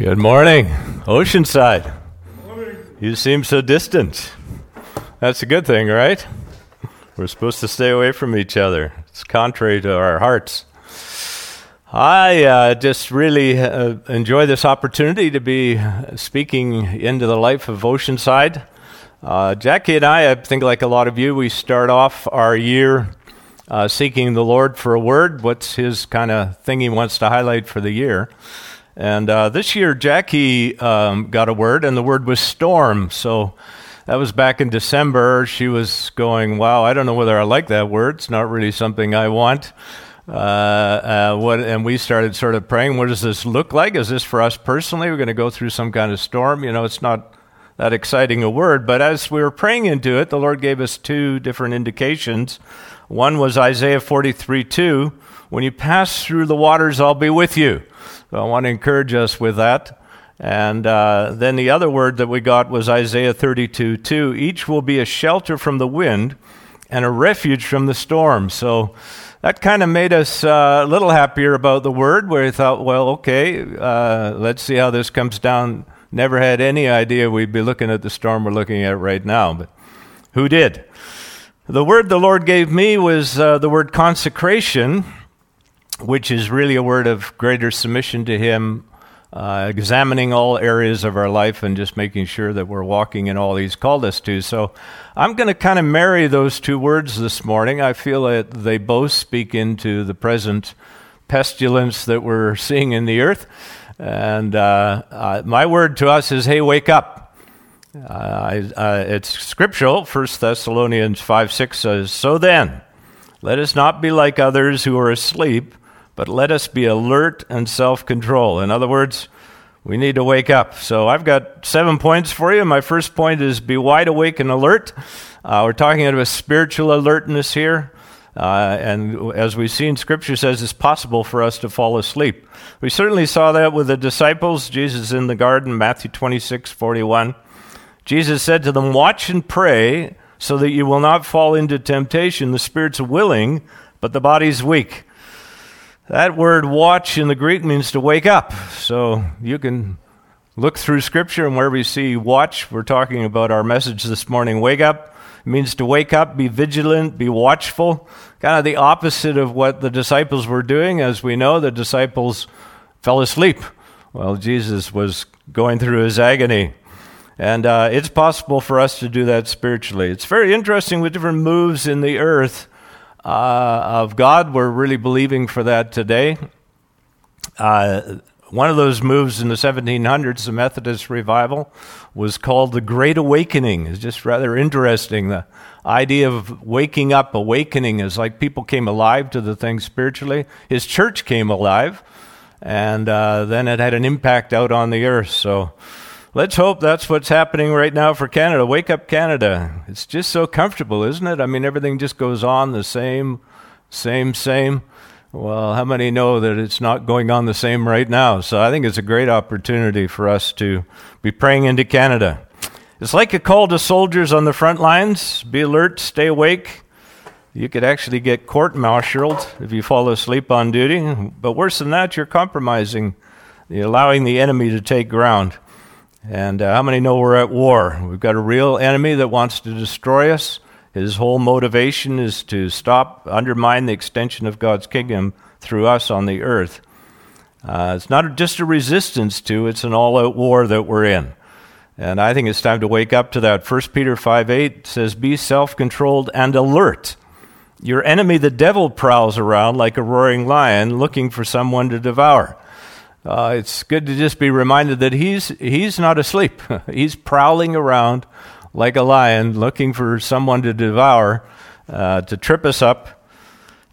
Good morning, Oceanside. You seem so distant. That's a good thing, right? We're supposed to stay away from each other. It's contrary to our hearts. I uh, just really uh, enjoy this opportunity to be speaking into the life of Oceanside. Uh, Jackie and I, I think, like a lot of you, we start off our year uh, seeking the Lord for a word. What's his kind of thing he wants to highlight for the year? And uh, this year, Jackie um, got a word, and the word was storm. So that was back in December. She was going, Wow, I don't know whether I like that word. It's not really something I want. Uh, uh, what, and we started sort of praying, What does this look like? Is this for us personally? We're going to go through some kind of storm. You know, it's not that exciting a word. But as we were praying into it, the Lord gave us two different indications. One was Isaiah 43 2. When you pass through the waters, I'll be with you. So I want to encourage us with that. And uh, then the other word that we got was Isaiah 32 2. Each will be a shelter from the wind and a refuge from the storm. So that kind of made us uh, a little happier about the word, where we thought, well, okay, uh, let's see how this comes down. Never had any idea we'd be looking at the storm we're looking at right now, but who did? The word the Lord gave me was uh, the word consecration which is really a word of greater submission to Him, uh, examining all areas of our life and just making sure that we're walking in all He's called us to. So I'm going to kind of marry those two words this morning. I feel that they both speak into the present pestilence that we're seeing in the earth. And uh, uh, my word to us is hey, wake up. Uh, uh, it's scriptural. 1 Thessalonians 5 6 says, So then, let us not be like others who are asleep but let us be alert and self control. In other words, we need to wake up. So I've got seven points for you. My first point is be wide awake and alert. Uh, we're talking about spiritual alertness here. Uh, and as we've seen, Scripture says it's possible for us to fall asleep. We certainly saw that with the disciples. Jesus in the garden, Matthew 26, 41. Jesus said to them, Watch and pray so that you will not fall into temptation. The spirit's willing, but the body's weak. That word watch in the Greek means to wake up. So you can look through Scripture, and where we see watch, we're talking about our message this morning. Wake up means to wake up, be vigilant, be watchful. Kind of the opposite of what the disciples were doing. As we know, the disciples fell asleep while Jesus was going through his agony. And uh, it's possible for us to do that spiritually. It's very interesting with different moves in the earth uh, of God. We're really believing for that today. Uh, one of those moves in the 1700s, the Methodist revival, was called the Great Awakening. It's just rather interesting. The idea of waking up, awakening, is like people came alive to the thing spiritually. His church came alive, and uh, then it had an impact out on the earth. So let's hope that's what's happening right now for Canada. Wake up, Canada. It's just so comfortable, isn't it? I mean, everything just goes on the same, same, same. Well, how many know that it's not going on the same right now? So I think it's a great opportunity for us to be praying into Canada. It's like a call to soldiers on the front lines be alert, stay awake. You could actually get court martialed if you fall asleep on duty. But worse than that, you're compromising, you're allowing the enemy to take ground. And uh, how many know we're at war? We've got a real enemy that wants to destroy us. His whole motivation is to stop, undermine the extension of God's kingdom through us on the earth. Uh, it's not just a resistance to, it's an all out war that we're in. And I think it's time to wake up to that. 1 Peter 5 8 says, Be self controlled and alert. Your enemy, the devil, prowls around like a roaring lion looking for someone to devour uh, it's good to just be reminded that he's, he's not asleep. he's prowling around like a lion looking for someone to devour, uh, to trip us up.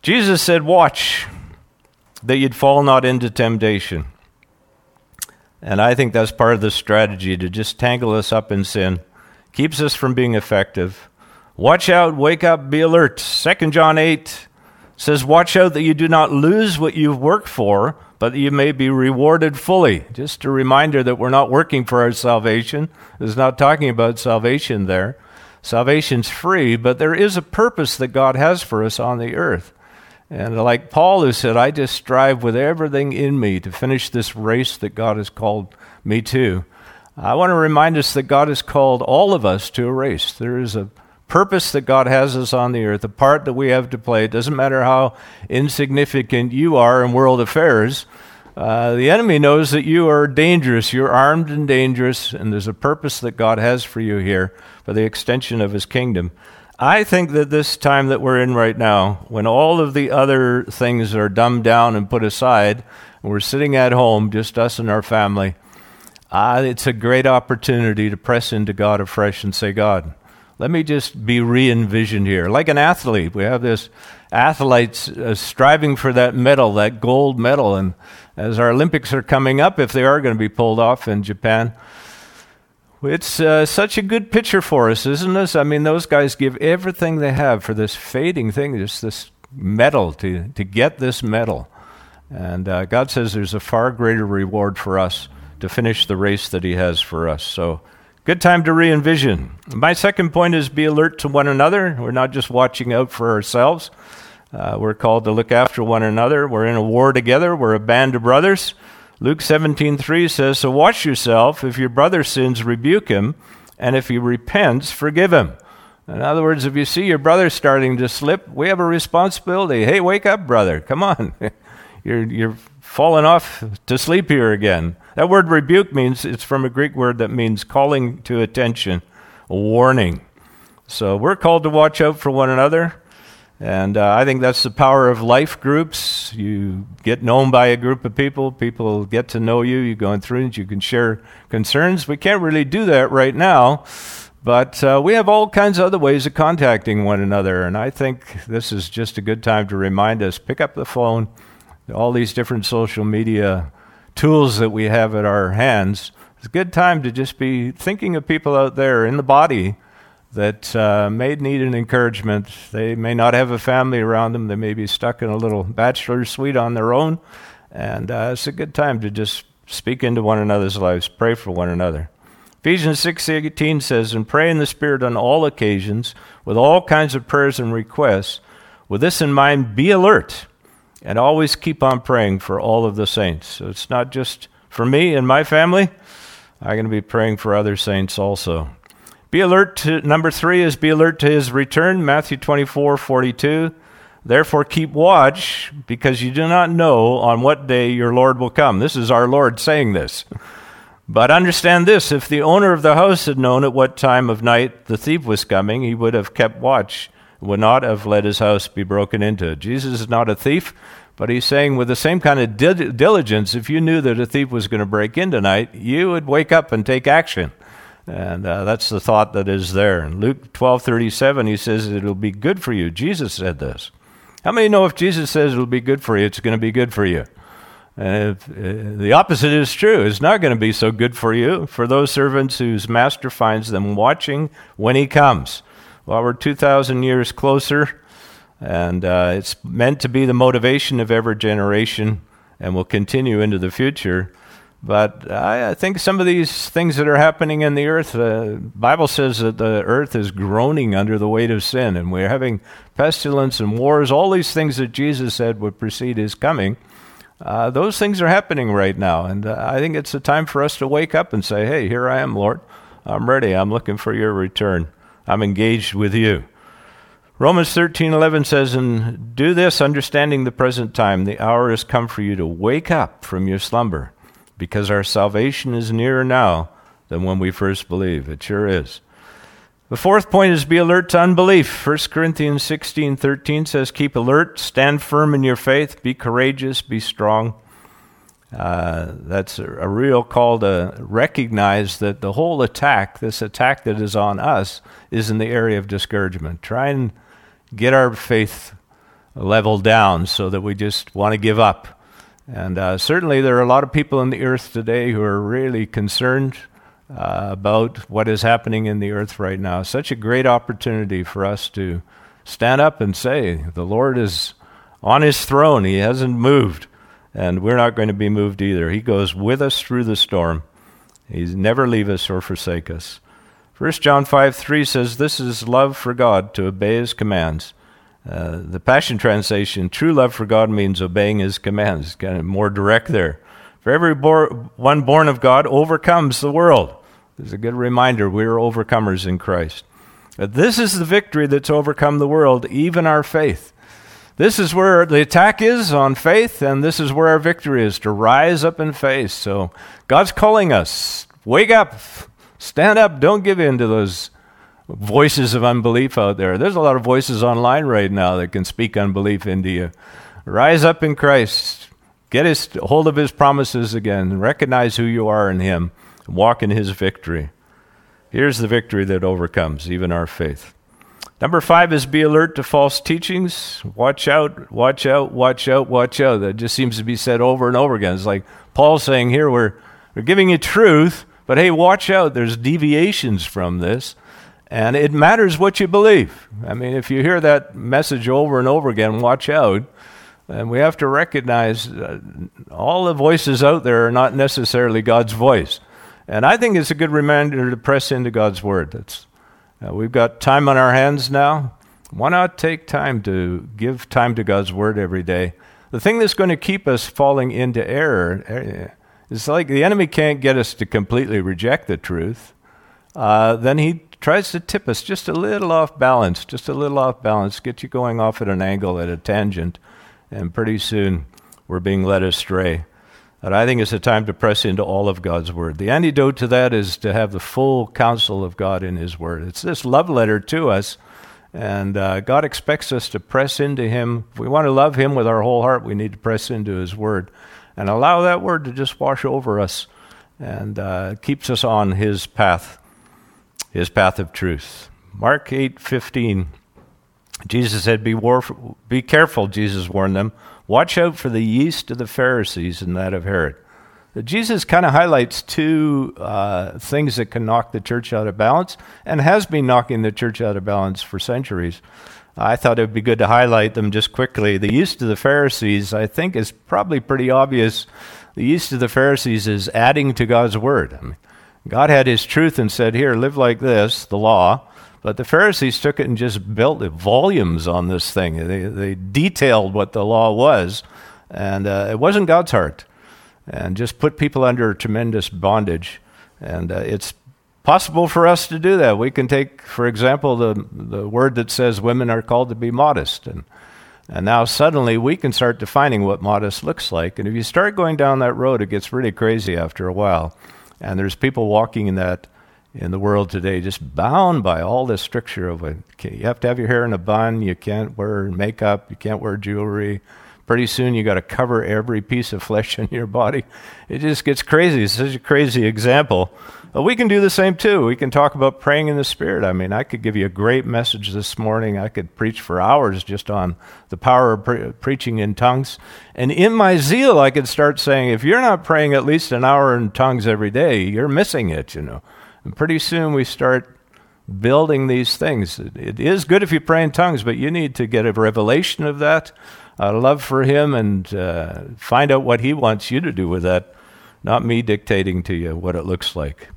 Jesus said, Watch that you'd fall not into temptation. And I think that's part of the strategy to just tangle us up in sin, keeps us from being effective. Watch out, wake up, be alert. 2 John 8 says, Watch out that you do not lose what you've worked for but that you may be rewarded fully. Just a reminder that we're not working for our salvation. It's not talking about salvation there. Salvation's free, but there is a purpose that God has for us on the earth. And like Paul, who said, I just strive with everything in me to finish this race that God has called me to. I want to remind us that God has called all of us to a race. There is a purpose that God has us on the earth, the part that we have to play. It doesn't matter how insignificant you are in world affairs. Uh, the enemy knows that you are dangerous. You're armed and dangerous, and there's a purpose that God has for you here for the extension of his kingdom. I think that this time that we're in right now, when all of the other things are dumbed down and put aside, and we're sitting at home, just us and our family, uh, it's a great opportunity to press into God afresh and say, God, let me just be re envisioned here. Like an athlete, we have this athletes uh, striving for that medal, that gold medal. And as our Olympics are coming up, if they are going to be pulled off in Japan, it's uh, such a good picture for us, isn't it? I mean, those guys give everything they have for this fading thing, just this medal, to, to get this medal. And uh, God says there's a far greater reward for us to finish the race that He has for us. So, good time to re envision. My second point is be alert to one another. We're not just watching out for ourselves, uh, we're called to look after one another. We're in a war together, we're a band of brothers. Luke 17:3 says, "So watch yourself. If your brother sins, rebuke him, and if he repents, forgive him." In other words, if you see your brother starting to slip, we have a responsibility. Hey, wake up, brother. Come on. you're you're falling off to sleep here again. That word rebuke means it's from a Greek word that means calling to attention, warning. So we're called to watch out for one another. And uh, I think that's the power of life groups. You get known by a group of people, people get to know you, you go in through it, you can share concerns. We can't really do that right now, but uh, we have all kinds of other ways of contacting one another. And I think this is just a good time to remind us pick up the phone, all these different social media tools that we have at our hands. It's a good time to just be thinking of people out there in the body that uh, may need an encouragement. They may not have a family around them. They may be stuck in a little bachelor suite on their own. And uh, it's a good time to just speak into one another's lives, pray for one another. Ephesians 6:18 says, "And pray in the Spirit on all occasions, with all kinds of prayers and requests. With this in mind, be alert, and always keep on praying for all of the saints." So it's not just for me and my family. I'm going to be praying for other saints also. Be alert to number three is be alert to his return, Matthew 24, 42. Therefore, keep watch, because you do not know on what day your Lord will come. This is our Lord saying this. But understand this if the owner of the house had known at what time of night the thief was coming, he would have kept watch, would not have let his house be broken into. Jesus is not a thief, but he's saying with the same kind of diligence, if you knew that a thief was going to break in tonight, you would wake up and take action. And uh, that's the thought that is there. In Luke 12 37, he says, It'll be good for you. Jesus said this. How many know if Jesus says it'll be good for you, it's going to be good for you? And if, uh, the opposite is true. It's not going to be so good for you, for those servants whose master finds them watching when he comes. Well, we're 2,000 years closer, and uh, it's meant to be the motivation of every generation and will continue into the future. But I, I, think some of these things that are happening in the earth, the uh, Bible says that the earth is groaning under the weight of sin, and we're having pestilence and wars, all these things that Jesus said would precede his coming. Uh, those things are happening right now, and uh, I think it's a time for us to wake up and say, "Hey, here I am, Lord. I'm ready. I'm looking for your return. I'm engaged with you." Romans 13:11 says, "And do this, understanding the present time. The hour has come for you to wake up from your slumber." because our salvation is nearer now than when we first believed. It sure is. The fourth point is be alert to unbelief. 1 Corinthians 16 13 says, Keep alert, stand firm in your faith, be courageous, be strong. Uh, that's a, real call to recognize that the whole attack, this attack that is on us, is in the area of discouragement. Try and get our faith level down so that we just want to give up and uh, certainly, there are a lot of people in the earth today who are really concerned uh, about what is happening in the earth right now. Such a great opportunity for us to stand up and say, The Lord is on his throne, he hasn't moved, and we're not going to be moved either. He goes with us through the storm, he's never leave us or forsake us. 1 John 5 3 says, This is love for God, to obey his commands. Uh, the Passion Translation, true love for God means obeying his commands. It's kind of more direct there. For every one born of God overcomes the world. It's a good reminder we're overcomers in Christ. But this is the victory that's overcome the world, even our faith. This is where the attack is on faith, and this is where our victory is to rise up in faith. So God's calling us. Wake up, stand up, don't give in to those voices of unbelief out there. There's a lot of voices online right now that can speak unbelief into you. Rise up in Christ. Get his, hold of his promises again. Recognize who you are in him. Walk in his victory. Here's the victory that overcomes even our faith. Number five is be alert to false teachings. Watch out, watch out, watch out, watch out. That just seems to be said over and over again. It's like Paul saying here, we're, we're giving you truth, but hey, watch out. There's deviations from this. And it matters what you believe. I mean, if you hear that message over and over again, watch out. And we have to recognize all the voices out there are not necessarily God's voice. And I think it's a good reminder to press into God's Word. That's, uh, we've got time on our hands now. Why not take time to give time to God's Word every day? The thing that's going to keep us falling into error uh, is like the enemy can't get us to completely reject the truth. Uh, then he tries to tip us just a little off balance, just a little off balance, get you going off at an angle, at a tangent, and pretty soon we're being led astray. And I think it's a time to press into all of God's Word. The antidote to that is to have the full counsel of God in His Word. It's this love letter to us, and uh, God expects us to press into Him. If we want to love Him with our whole heart, we need to press into His Word and allow that Word to just wash over us and uh, keeps us on His path, His path of truth. Mark eight fifteen. Jesus said, "Be, war- be careful." Jesus warned them Watch out for the yeast of the Pharisees and that of Herod. Jesus kind of highlights two uh, things that can knock the church out of balance and has been knocking the church out of balance for centuries. I thought it would be good to highlight them just quickly. The yeast of the Pharisees, I think, is probably pretty obvious. The yeast of the Pharisees is adding to God's word. I mean, God had his truth and said, Here, live like this, the law. But the Pharisees took it and just built volumes on this thing. They, they detailed what the law was, and uh, it wasn't God's heart, and just put people under tremendous bondage. And uh, it's possible for us to do that. We can take, for example, the, the word that says women are called to be modest. And, and now suddenly we can start defining what modest looks like. And if you start going down that road, it gets really crazy after a while. And there's people walking in that in the world today, just bound by all this stricture of it. You have to have your hair in a bun. You can't wear makeup. You can't wear jewelry. Pretty soon, you got to cover every piece of flesh in your body. It just gets crazy. It's such a crazy example. But we can do the same too. We can talk about praying in the Spirit. I mean, I could give you a great message this morning. I could preach for hours just on the power of pre- preaching in tongues. And in my zeal, I could start saying, if you're not praying at least an hour in tongues every day, you're missing it, you know. And pretty soon we start building these things. It is good if you pray in tongues, but you need to get a revelation of that, a love for Him, and uh, find out what He wants you to do with that, not me dictating to you what it looks like.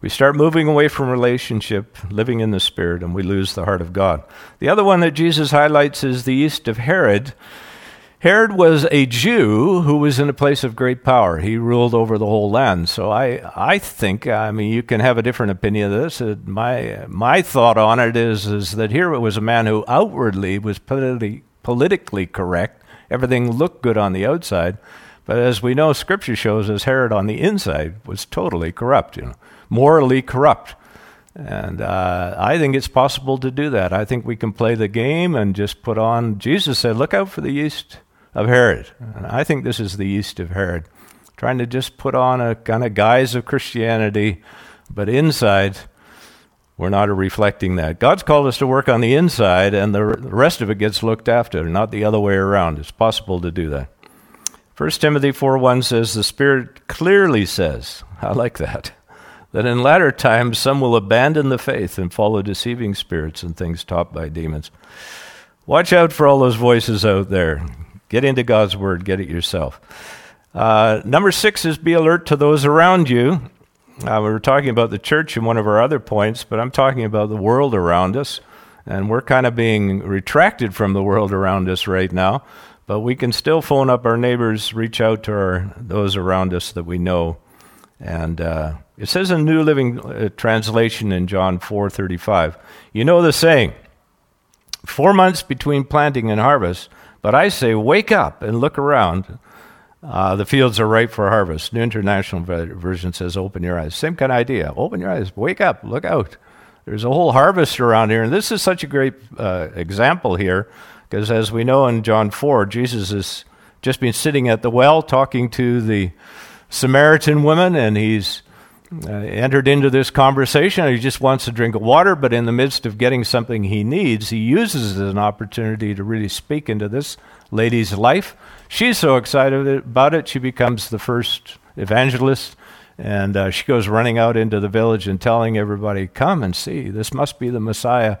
We start moving away from relationship, living in the Spirit, and we lose the heart of God. The other one that Jesus highlights is the yeast of Herod. Herod was a Jew who was in a place of great power. He ruled over the whole land. So I, I think, I mean, you can have a different opinion of this. Uh, my, my thought on it is, is that here it was a man who outwardly was politically, politically correct. Everything looked good on the outside. But as we know, Scripture shows us Herod on the inside was totally corrupt, you know, morally corrupt. And uh, I think it's possible to do that. I think we can play the game and just put on. Jesus said, Look out for the yeast of Herod. And I think this is the yeast of Herod, trying to just put on a kind of guise of Christianity, but inside, we're not reflecting that. God's called us to work on the inside, and the rest of it gets looked after, not the other way around. It's possible to do that. 1 Timothy 4 1 says, The Spirit clearly says, I like that, that in latter times some will abandon the faith and follow deceiving spirits and things taught by demons. Watch out for all those voices out there. Get into God's Word, get it yourself. Uh, number six is be alert to those around you. Uh, we were talking about the church in one of our other points, but I'm talking about the world around us. And we're kind of being retracted from the world around us right now, but we can still phone up our neighbors, reach out to our, those around us that we know. And uh, it says in New Living uh, Translation in John 4:35, you know the saying, four months between planting and harvest, but I say, wake up and look around. Uh, the fields are ripe for harvest. New International Version says, open your eyes. Same kind of idea. Open your eyes, wake up, look out. There's a whole harvest around here. And this is such a great uh, example here, because as we know in John 4, Jesus has just been sitting at the well talking to the Samaritan woman, and he's uh, entered into this conversation. He just wants a drink of water, but in the midst of getting something he needs, he uses it as an opportunity to really speak into this lady's life. She's so excited about it, she becomes the first evangelist. And uh, she goes running out into the village and telling everybody, Come and see, this must be the Messiah.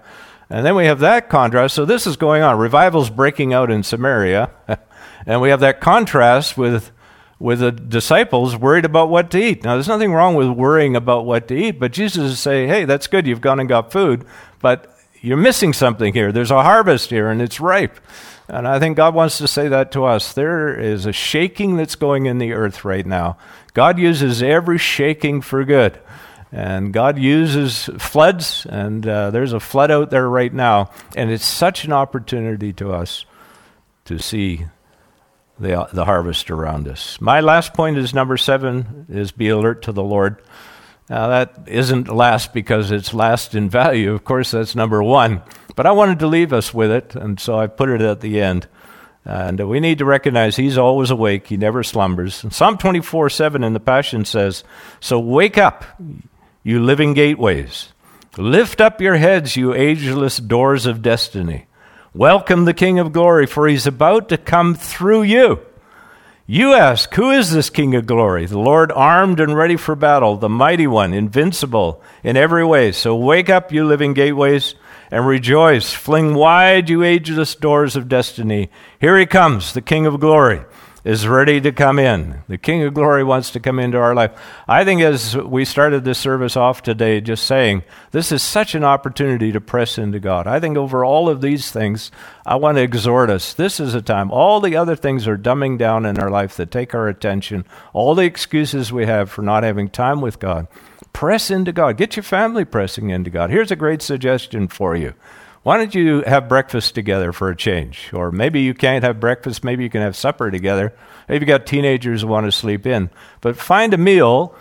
And then we have that contrast. So this is going on. Revival's breaking out in Samaria. and we have that contrast with with the disciples worried about what to eat. Now, there's nothing wrong with worrying about what to eat, but Jesus is saying, hey, that's good, you've gone and got food, but you're missing something here. There's a harvest here, and it's ripe. And I think God wants to say that to us. There is a shaking that's going in the earth right now. God uses every shaking for good. And God uses floods, and uh, there's a flood out there right now. And it's such an opportunity to us to see the, the harvest around us. My last point is number seven is be alert to the Lord. Now, that isn't last because it's last in value. Of course, that's number one. But I wanted to leave us with it, and so I put it at the end. And we need to recognize He's always awake, He never slumbers. And Psalm 24 7 in the Passion says, So wake up, you living gateways. Lift up your heads, you ageless doors of destiny. Welcome the King of glory, for he's about to come through you. You ask, Who is this King of glory? The Lord armed and ready for battle, the mighty one, invincible in every way. So wake up, you living gateways, and rejoice. Fling wide, you ageless doors of destiny. Here he comes, the King of glory is ready to come in. The King of Glory wants to come into our life. I think as we started this service off today, just saying, this is such an opportunity to press into God. I think over all of these things, I want to exhort us. This is a time. All the other things are dumbing down in our life that take our attention, all the excuses we have for not having time with God. Press into God. Get your family pressing into God. Here's a great suggestion for you. Why don't you have breakfast together for a change? Or maybe you can't have breakfast, maybe you can have supper together. Maybe you got teenagers who want to sleep in. But find a meal.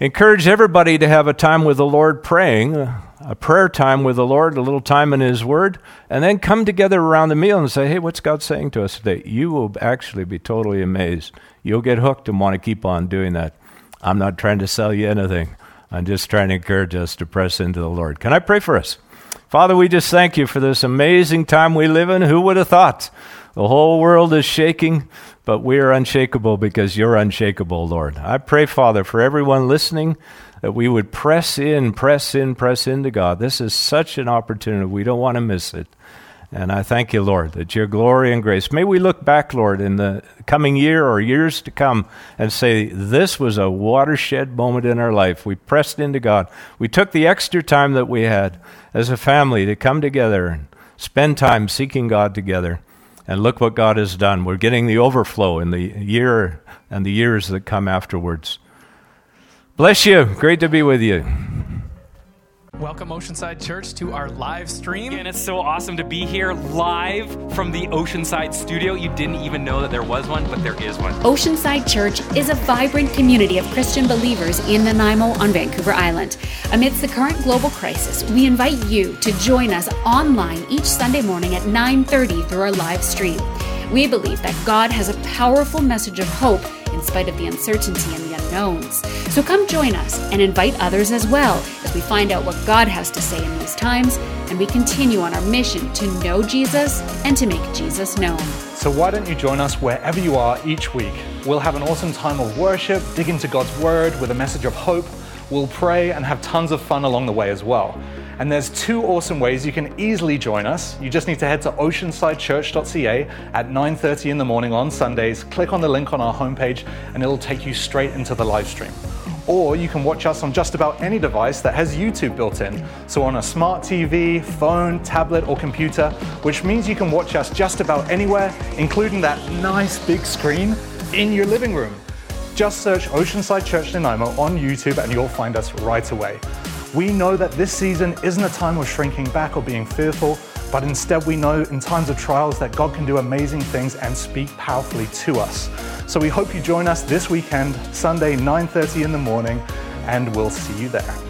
Encourage everybody to have a time with the Lord praying, a prayer time with the Lord, a little time in His Word, and then come together around the meal and say, hey, what's God saying to us today? You will actually be totally amazed. You'll get hooked and want to keep on doing that. I'm not trying to sell you anything. I'm just trying to encourage us to press into the Lord. Can I pray for us? Father, we just thank you for this amazing time we live in. Who would have thought? The whole world is shaking, but we are unshakable because you're unshakable, Lord. I pray, Father, for everyone listening that we would press in, press in, press into God. This is such an opportunity. We don't want to miss it. And I thank you, Lord, that your glory and grace. May we look back, Lord, in the coming year or years to come and say, this was a watershed moment in our life. We pressed into God. We took the extra time that we had as a family to come together and spend time seeking God together. And look what God has done. We're getting the overflow in the year and the years that come afterwards. Bless you. Great to be with you. Welcome, Oceanside Church, to our live stream. And it's so awesome to be here live from the Oceanside studio. You didn't even know that there was one, but there is one. Oceanside Church is a vibrant community of Christian believers in Nanaimo on Vancouver Island. Amidst the current global crisis, we invite you to join us online each Sunday morning at 9:30 through our live stream. We believe that God has a powerful message of hope in spite of the uncertainty and the unknowns. So come join us and invite others as well as we find out what God has to say in these times and we continue on our mission to know Jesus and to make Jesus known. So why don't you join us wherever you are each week? We'll have an awesome time of worship, dig into God's Word with a message of hope. We'll pray and have tons of fun along the way as well. And there's two awesome ways you can easily join us. You just need to head to oceansidechurch.ca at 9:30 in the morning on Sundays. Click on the link on our homepage and it'll take you straight into the live stream. or you can watch us on just about any device that has YouTube built in. So on a smart TV, phone, tablet, or computer, which means you can watch us just about anywhere, including that nice big screen in your living room. Just search Oceanside Church Nanaimo on YouTube and you'll find us right away. We know that this season isn't a time of shrinking back or being fearful, but instead we know in times of trials that God can do amazing things and speak powerfully to us. So we hope you join us this weekend, Sunday 9:30 in the morning, and we'll see you there.